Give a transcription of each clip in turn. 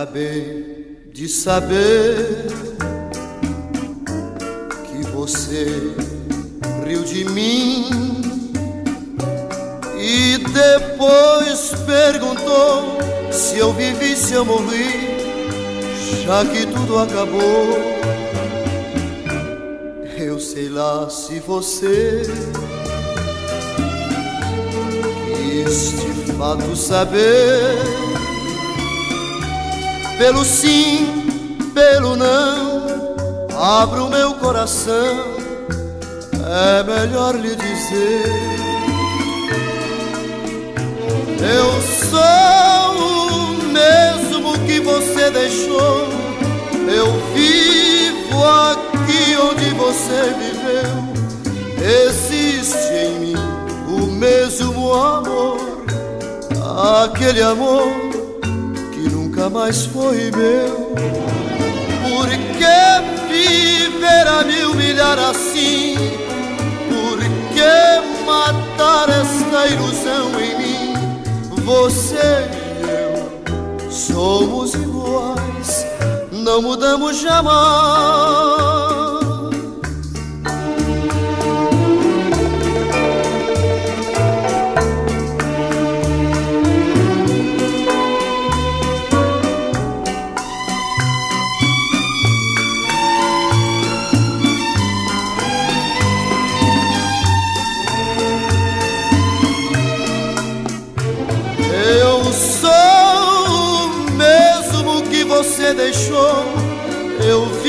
Acabei de saber que você riu de mim e depois perguntou se eu vivi, se eu morri, já que tudo acabou. Eu sei lá se você quis de fato saber, pelo sim, pelo não, abro meu coração, é melhor lhe dizer. Eu sou o mesmo que você deixou. Eu vivo aqui onde você viveu. Existe em mim o mesmo amor, aquele amor nunca mais foi meu. Por que viver a me humilhar assim? Por que matar esta ilusão em mim? Você e eu somos iguais, não mudamos jamais.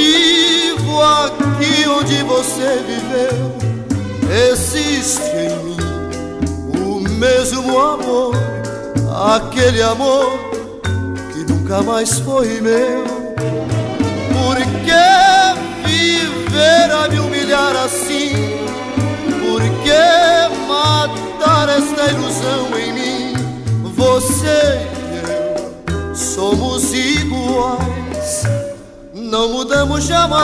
Vivo aqui onde você viveu. Existe em mim o mesmo amor, aquele amor que nunca mais foi meu. Por que viver a me humilhar assim? Por que matar esta ilusão em mim? Você somos iguais, não mudamos jamais.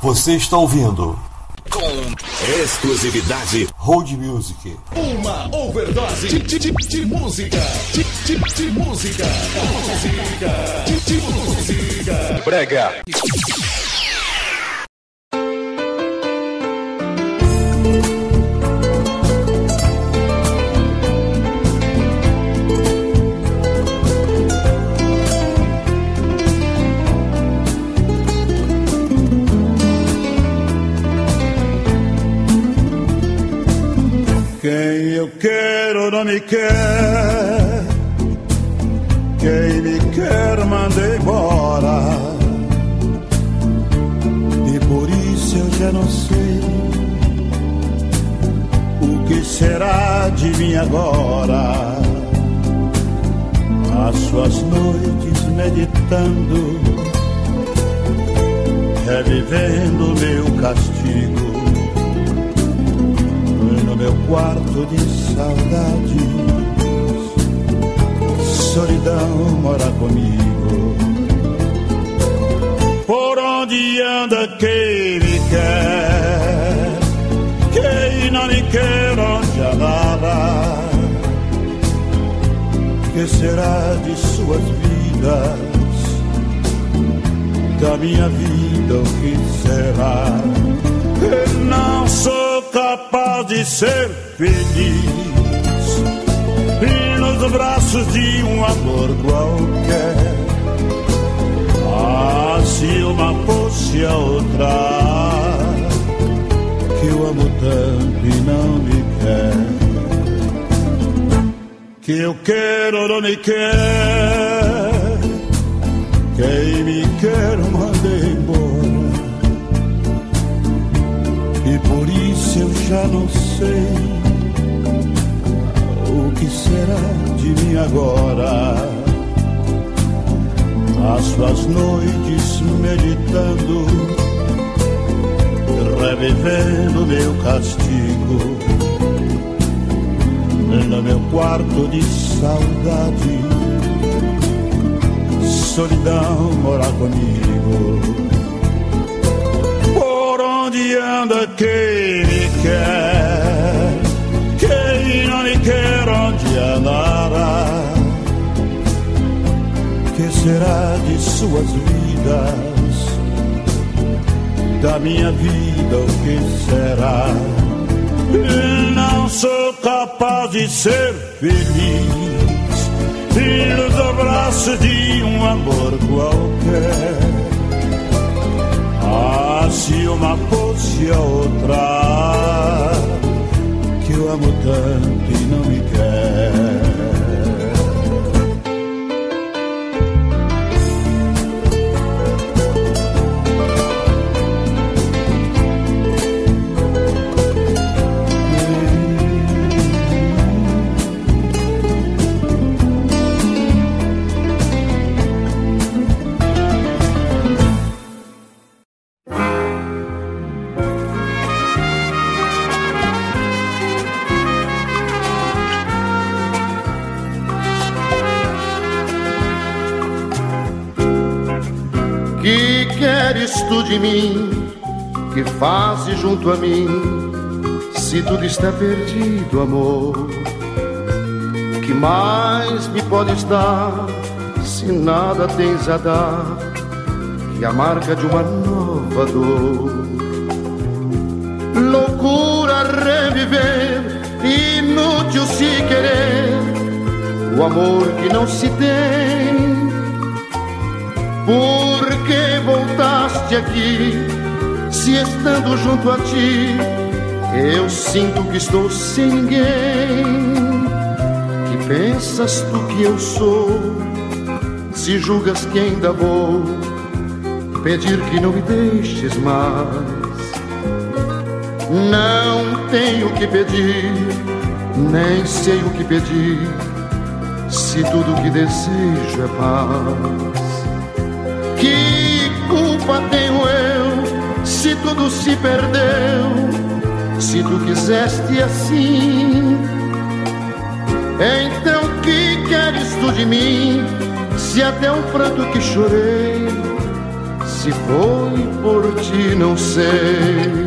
Você está ouvindo com exclusividade Road Music. Uma overdose de, de, de, de música. De, de, de música. Música. De, de música. Brega. Solidão mora comigo. Por onde anda quem me quer? Quem não me quer onde andará? Que será de suas vidas? Da minha vida o que será? Eu não sou capaz de ser feliz braços de um amor qualquer. Ah, se uma fosse a outra que eu amo tanto e não me quer. Que eu quero não me quer. Quem me quer manda embora. E por isso eu já não sei que será de mim agora. As suas noites meditando, revivendo meu castigo. No meu quarto de saudade, solidão morar comigo. Por onde anda quem me quer, quem não me quer onde andará? Que será de suas vidas? Da minha vida o que será? Não sou capaz de ser feliz filho do abraço de um amor qualquer. Ah, se uma fosse a outra, que eu amo tanto de mim que fazes junto a mim se tudo está perdido, amor? Que mais me podes dar se nada tens a dar que a marca de uma nova dor? Loucura reviver, inútil se querer o amor que não se tem. Por aqui? Se estando junto a ti, eu sinto que estou sem ninguém. Que pensas tu que eu sou? Se julgas que ainda vou pedir que não me deixes mais. Não tenho que pedir, nem sei o que pedir, se tudo que desejo é paz. Se tudo se perdeu? Se tu quiseste assim, então que queres tu de mim? Se até o pranto que chorei, se foi por ti, não sei.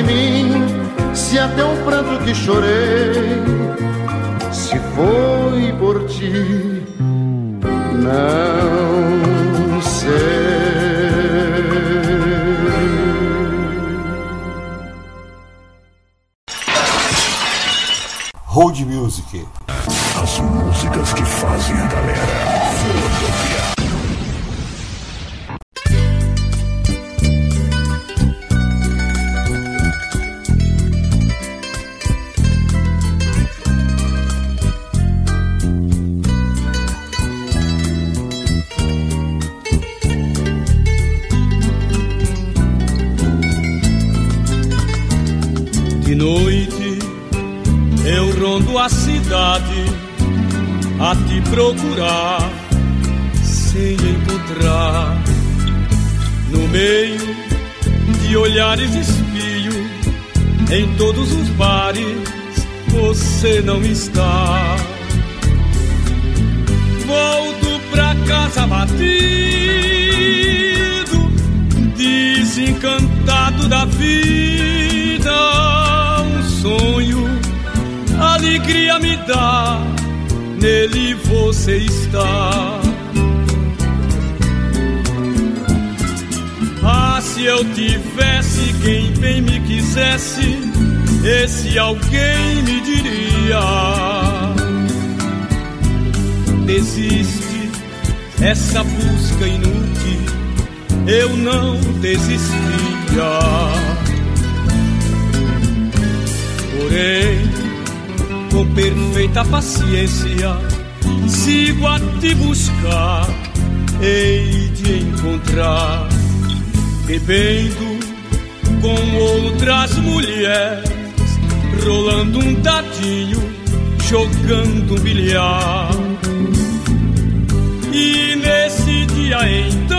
De mim? Se até o pranto que chorei, se foi por ti, não eu rondo a cidade a te procurar sem encontrar. No meio de olhares espio, em todos os bares você não está. Volto pra casa batido, desencantado da vida, um sonho alegria me dá, nele você está. Ah, se eu tivesse quem bem me quisesse, esse alguém me diria: desiste, essa busca inútil, eu não desistia. Porém, com perfeita paciência, sigo a te buscar, hei de encontrar, bebendo com outras mulheres rolando um dadinho, jogando um bilhar. E nesse dia então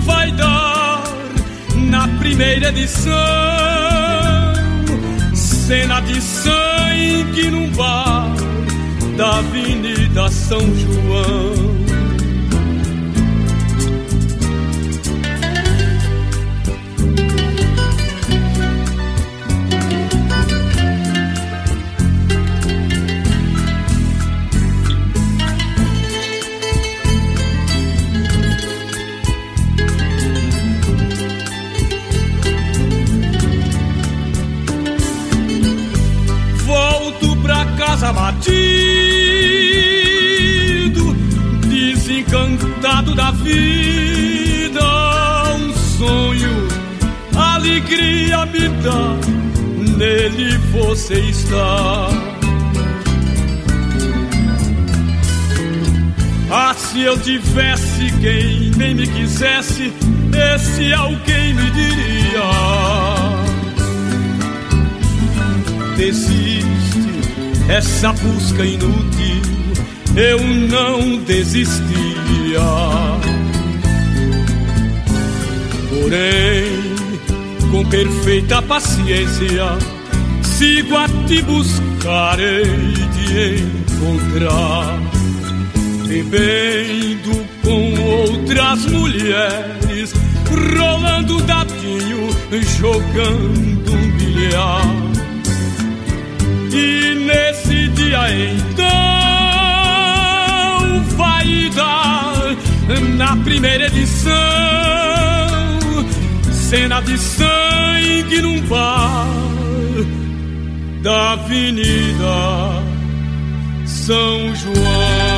vai dar na primeira edição cena de sangue num bar da Avenida São João. Você está. Ah, se eu tivesse quem nem me quisesse, esse alguém me diria. Desiste essa busca inútil eu não desistia. Porém, com perfeita paciência, sigo a te buscar e de encontrar. Bebendo com outras mulheres, rolando dadinho, jogando um bilhar e nesse dia então vai dar na primeira edição cena de sangue num bar da Avenida São João.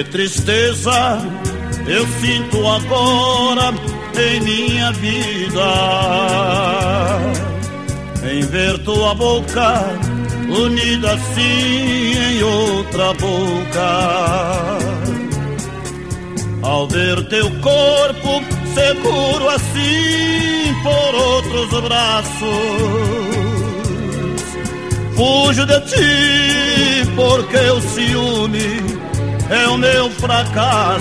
Que tristeza eu sinto agora em minha vida em ver tua boca unida assim em outra boca. Ao ver teu corpo seguro assim por outros braços, fujo de ti porque o ciúme é o meu fracasso.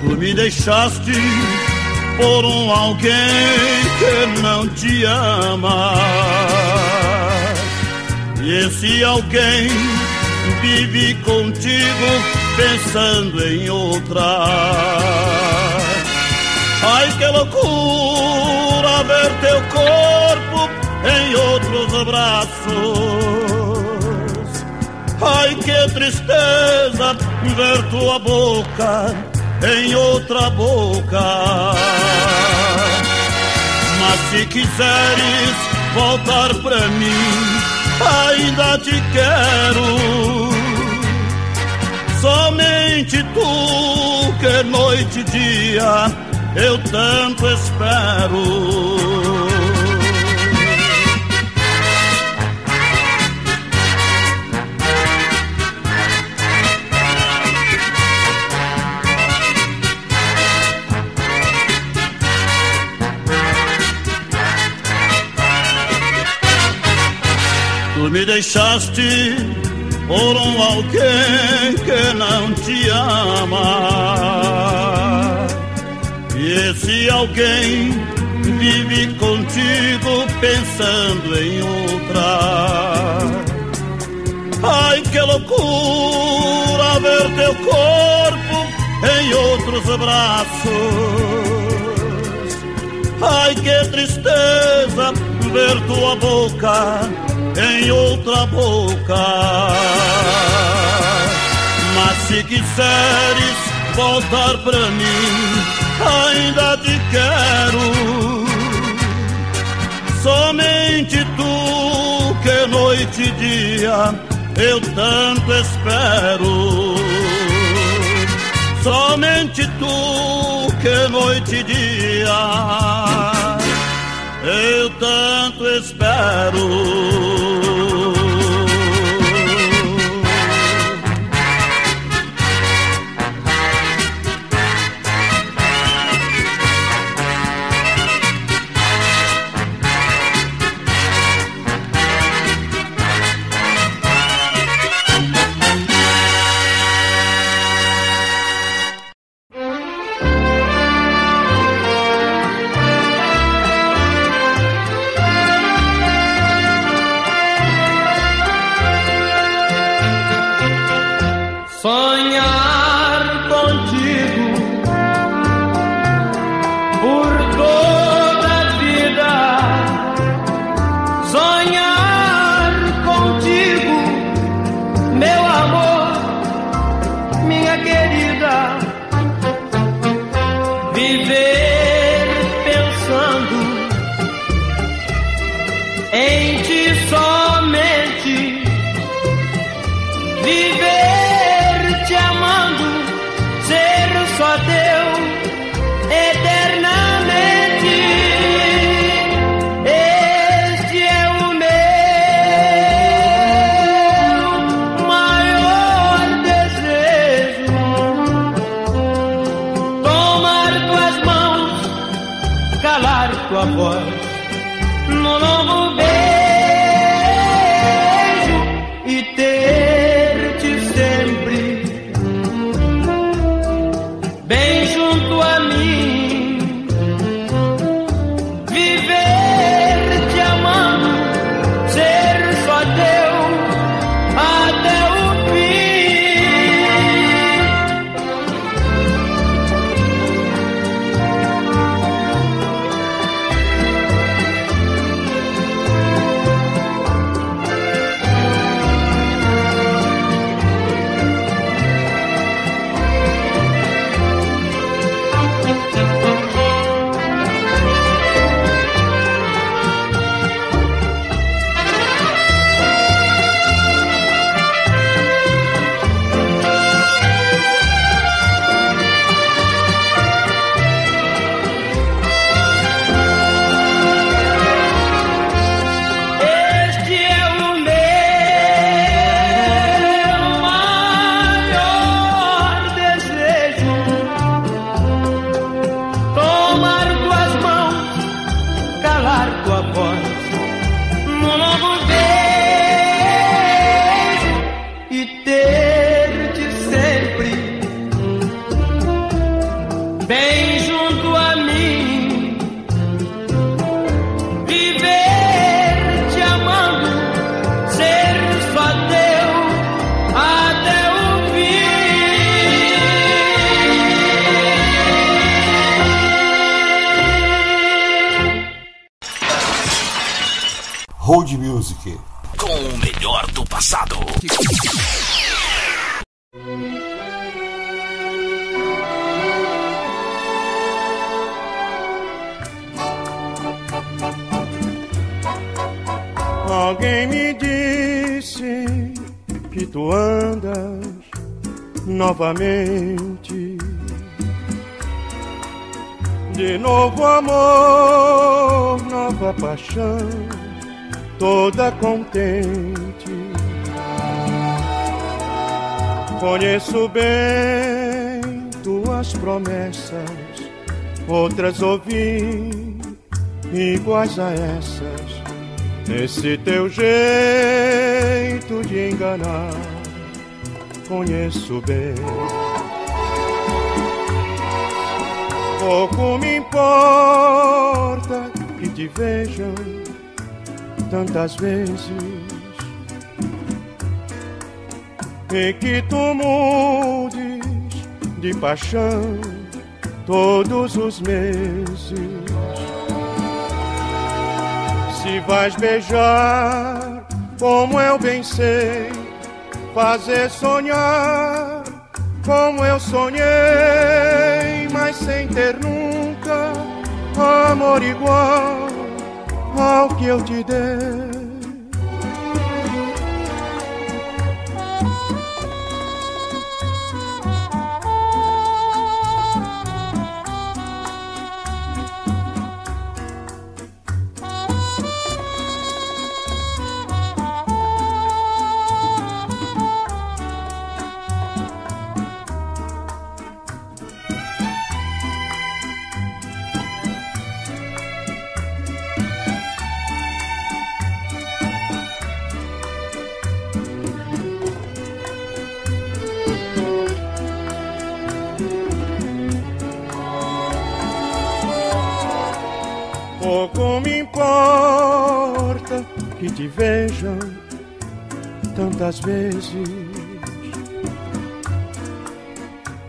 Tu me deixaste por um alguém que não te ama. E esse alguém vive contigo pensando em outra. Ai que loucura ver teu corpo em outros braços. Que tristeza ver tua boca em outra boca. Mas se quiseres voltar pra mim, ainda te quero. Somente tu que noite e dia eu tanto espero. Me deixaste por um alguém que não te ama. E esse alguém vive contigo pensando em outra. Ai, que loucura ver teu corpo em outros abraços. Ai, que tristeza ver tua boca em outra boca. Mas se quiseres voltar pra mim, ainda te quero. Somente tu que noite e dia eu tanto espero. Somente tu que noite e dia eu tanto espero. Oh. aqui. Com o melhor do passado. Alguém me disse que tu andas novamente. De novo amor, nova paixão Conheço bem tuas promessas, outras ouvi iguais a essas. Esse teu jeito de enganar, conheço bem. Pouco me importa que te vejam tantas vezes e que tu mudes de paixão todos os meses. Se vais beijar, como eu bem sei, fazer sonhar, como eu sonhei, mas sem ter nunca amor igual ao que eu te dei. Me importa que te vejam tantas vezes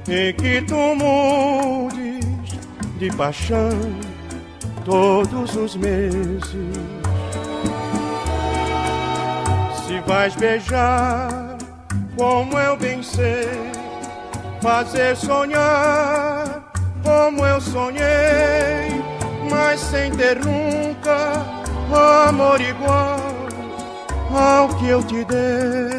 e que tu mudes de paixão todos os meses. Se vais beijar, como eu bem sei, fazer sonhar, como eu sonhei mas sem ter nunca amor igual ao que eu te dei.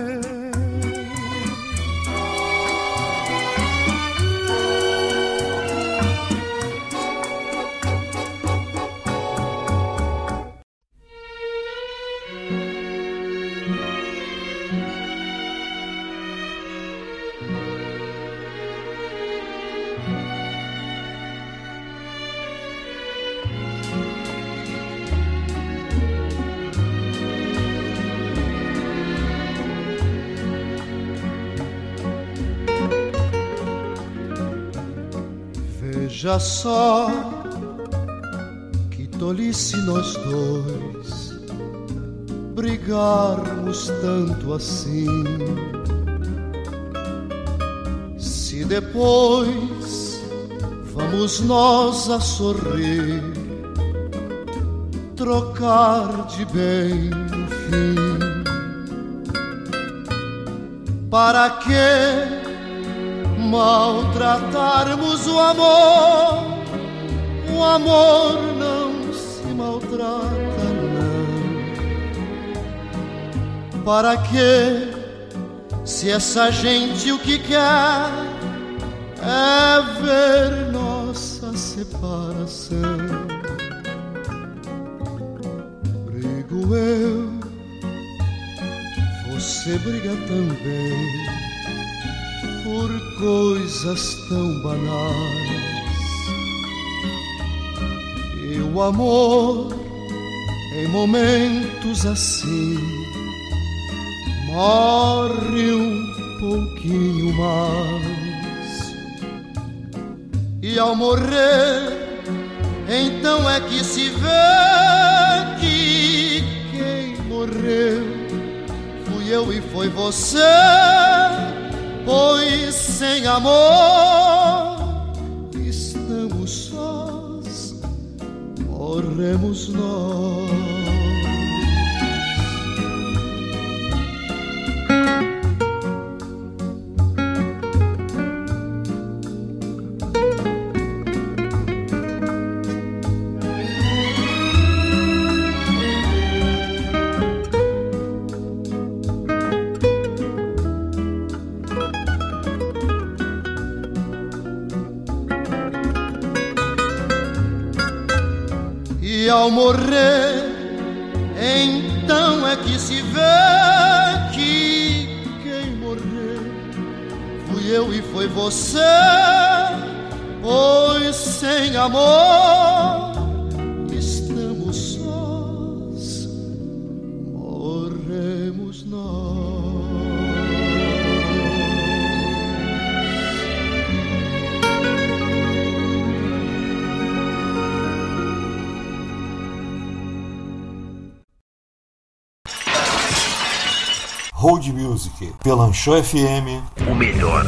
Veja só que tolice nós dois brigarmos tanto assim. Se depois vamos nós a sorrir, trocar de bem no fim. Para que maltratarmos o amor. O amor não se maltrata, não. Para que, se essa gente o que quer é ver nossa separação? Brigo eu, você briga também por coisas tão banais. E o amor, em momentos assim, morre um pouquinho mais. E ao morrer, então é que se vê que quem morreu fui eu e foi você pois sem amor estamos sós, morremos nós. Ao morrer, então é que se vê que quem morreu fui eu e foi você, pois sem amor Music, pela Anchor FM. O melhor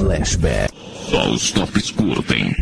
flashback. Só os tops curtem.